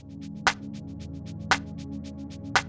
that down.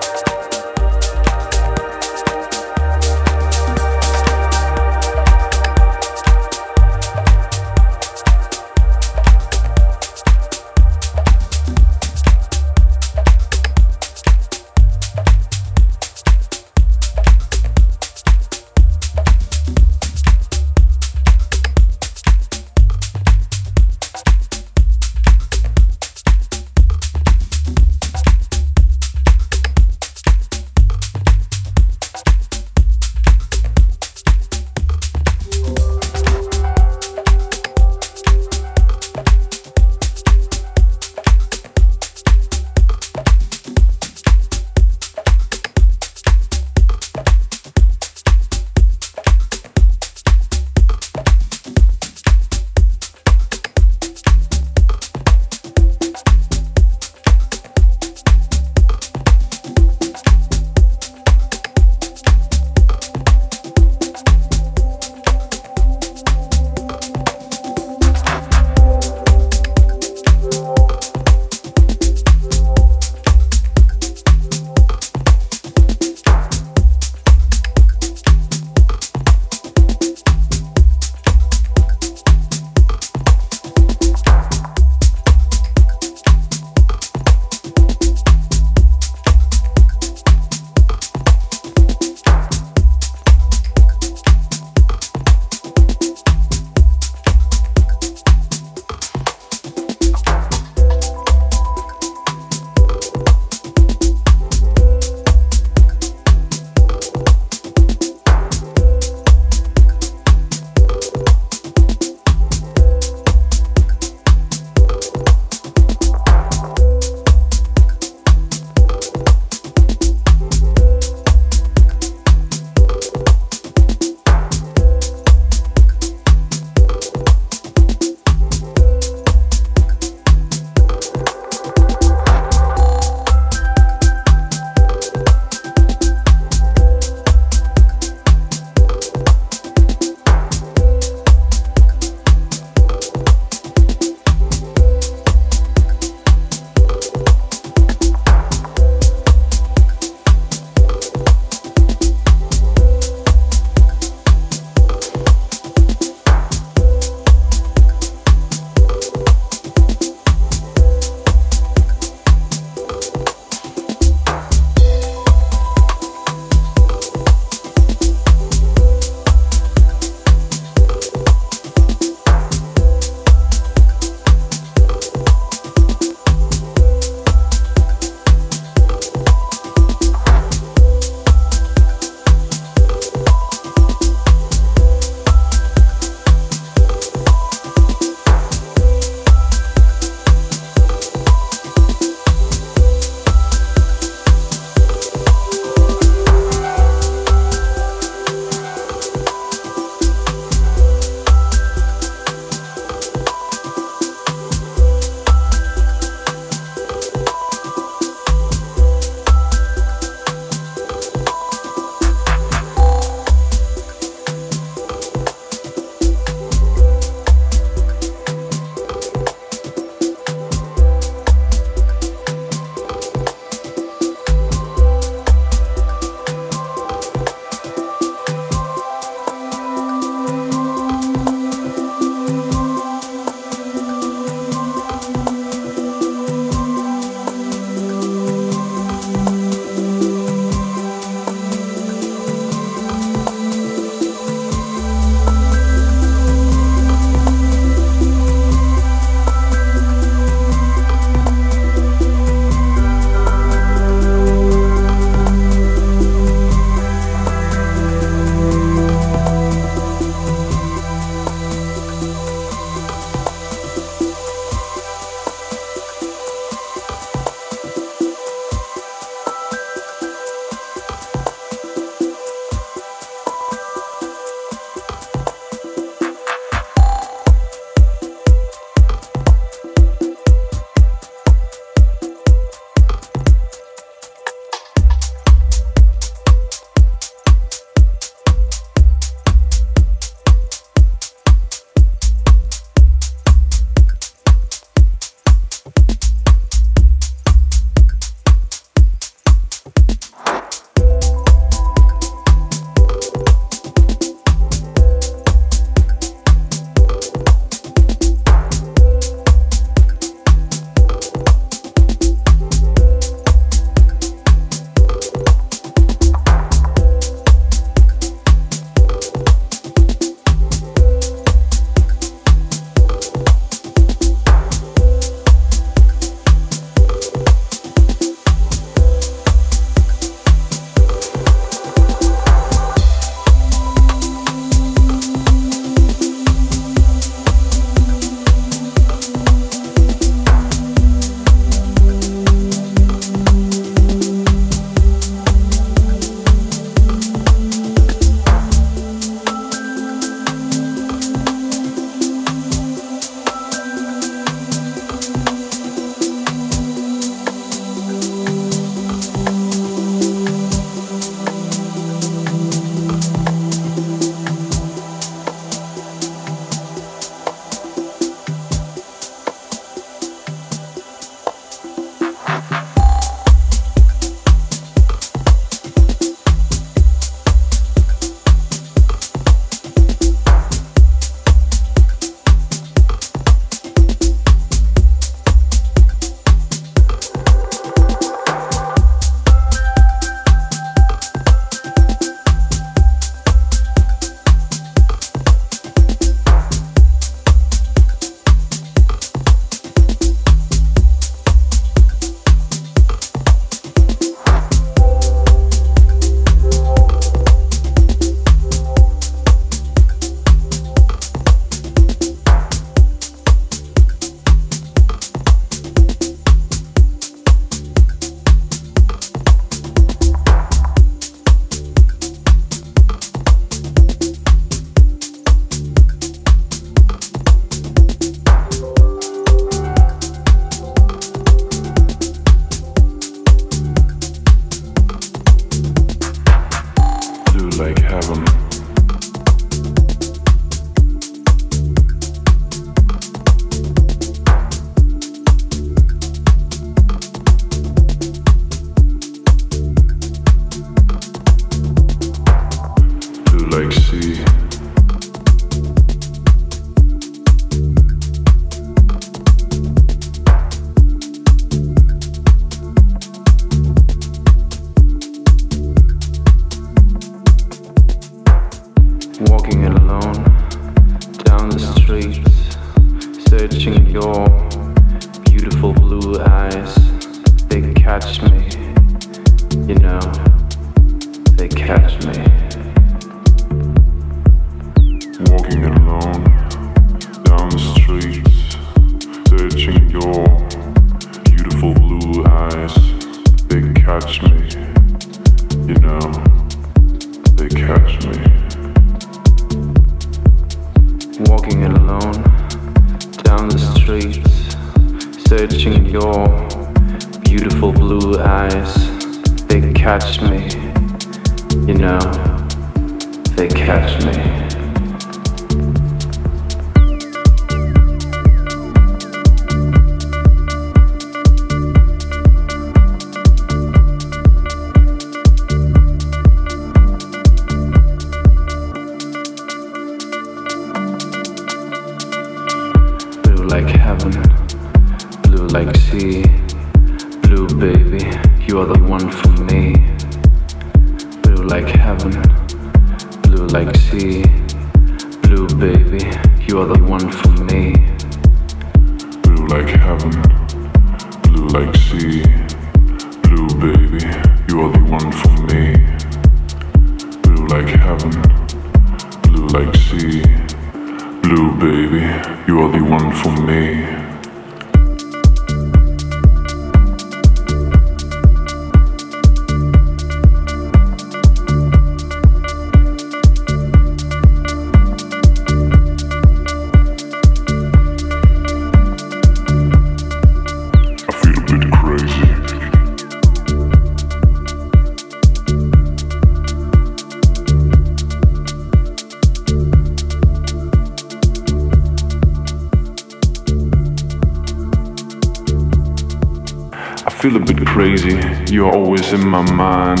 You're always in my mind.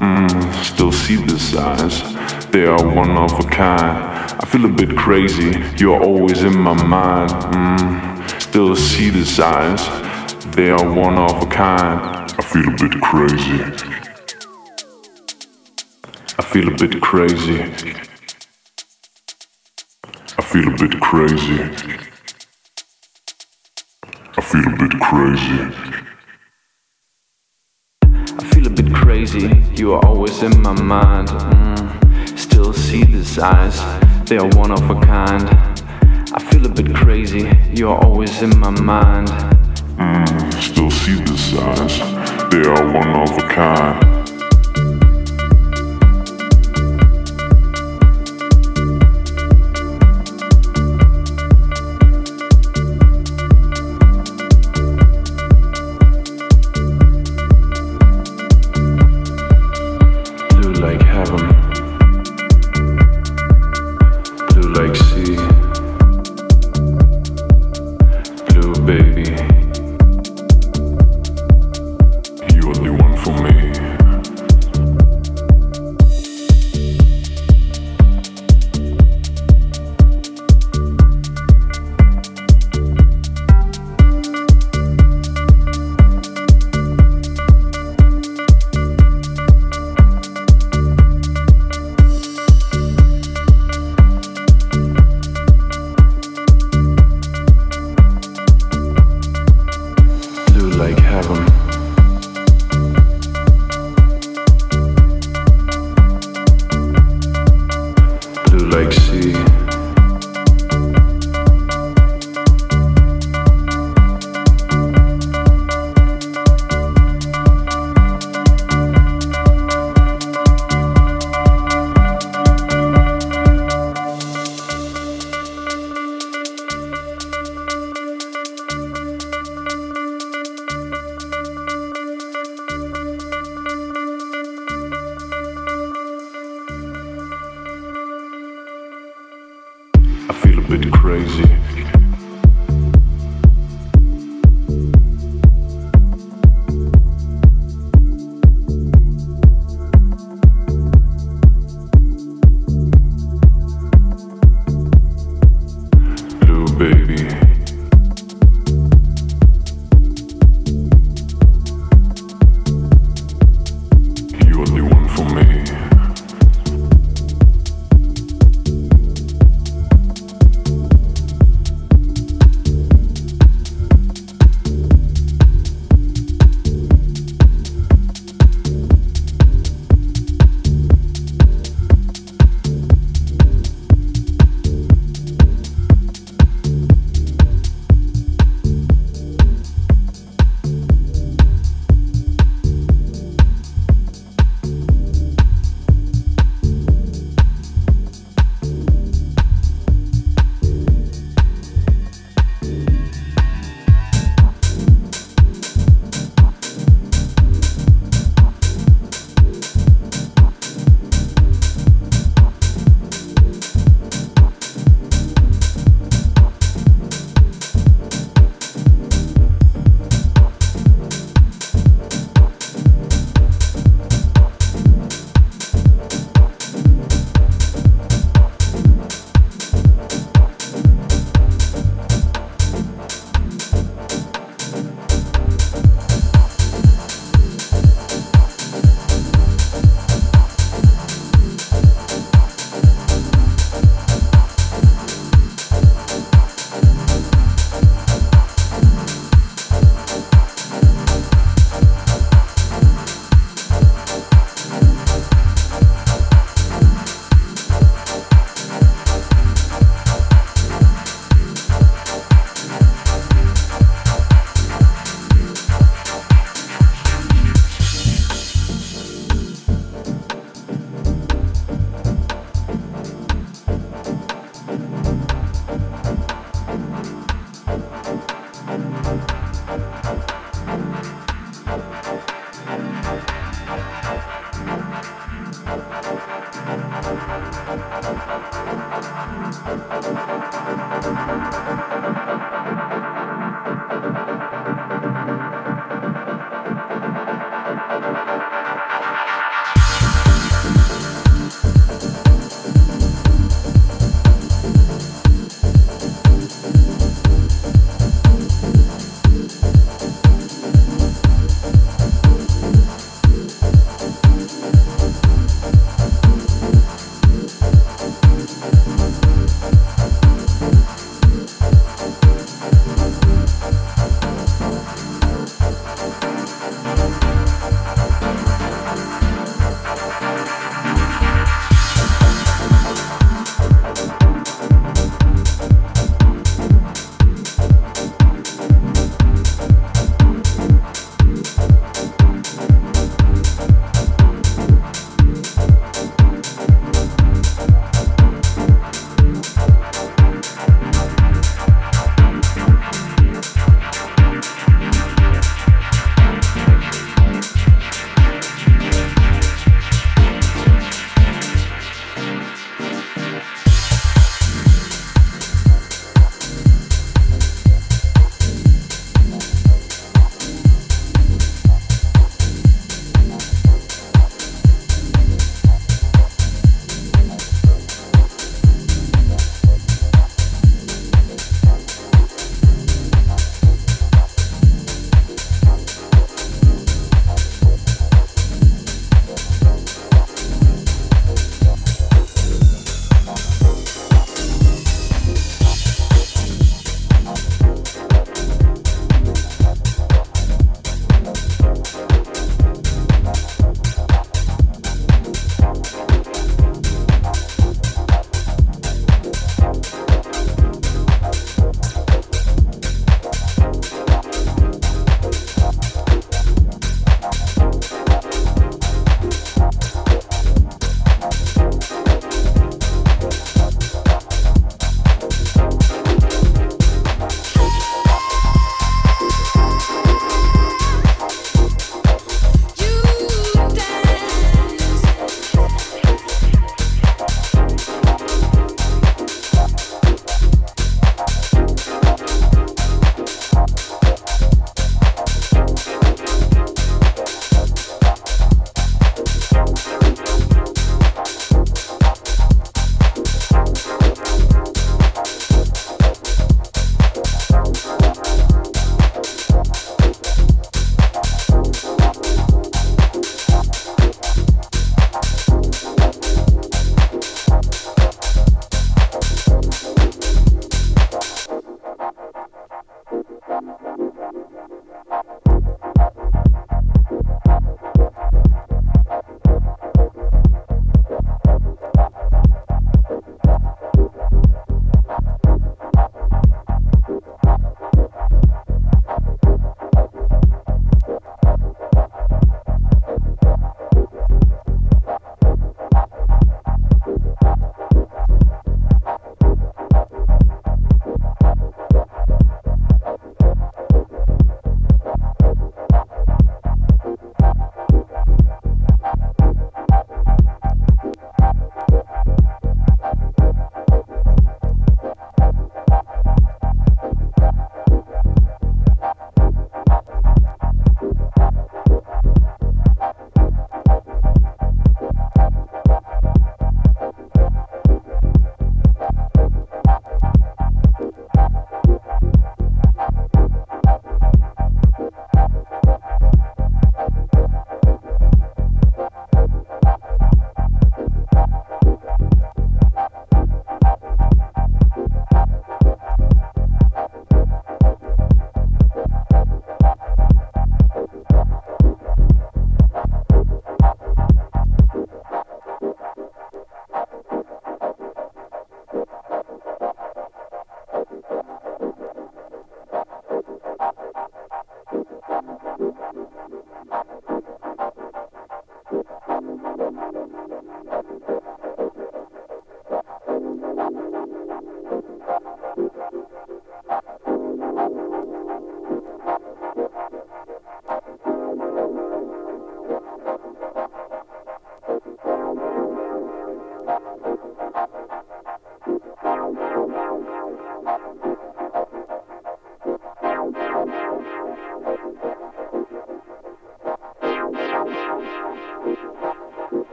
Mm, still see the eyes. They are one of a kind. I feel a bit crazy. You're always in my mind. Mm, still see the eyes. They are one of a kind. I feel a bit crazy. I feel a bit crazy. I feel a bit crazy. I feel a bit crazy. Crazy, you are always in my mind. Mm, still see these eyes, they are one of a kind. I feel a bit crazy, you are always in my mind. Mm, still see these eyes, they are one of a kind.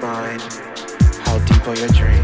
Your mind, how deep are your dreams?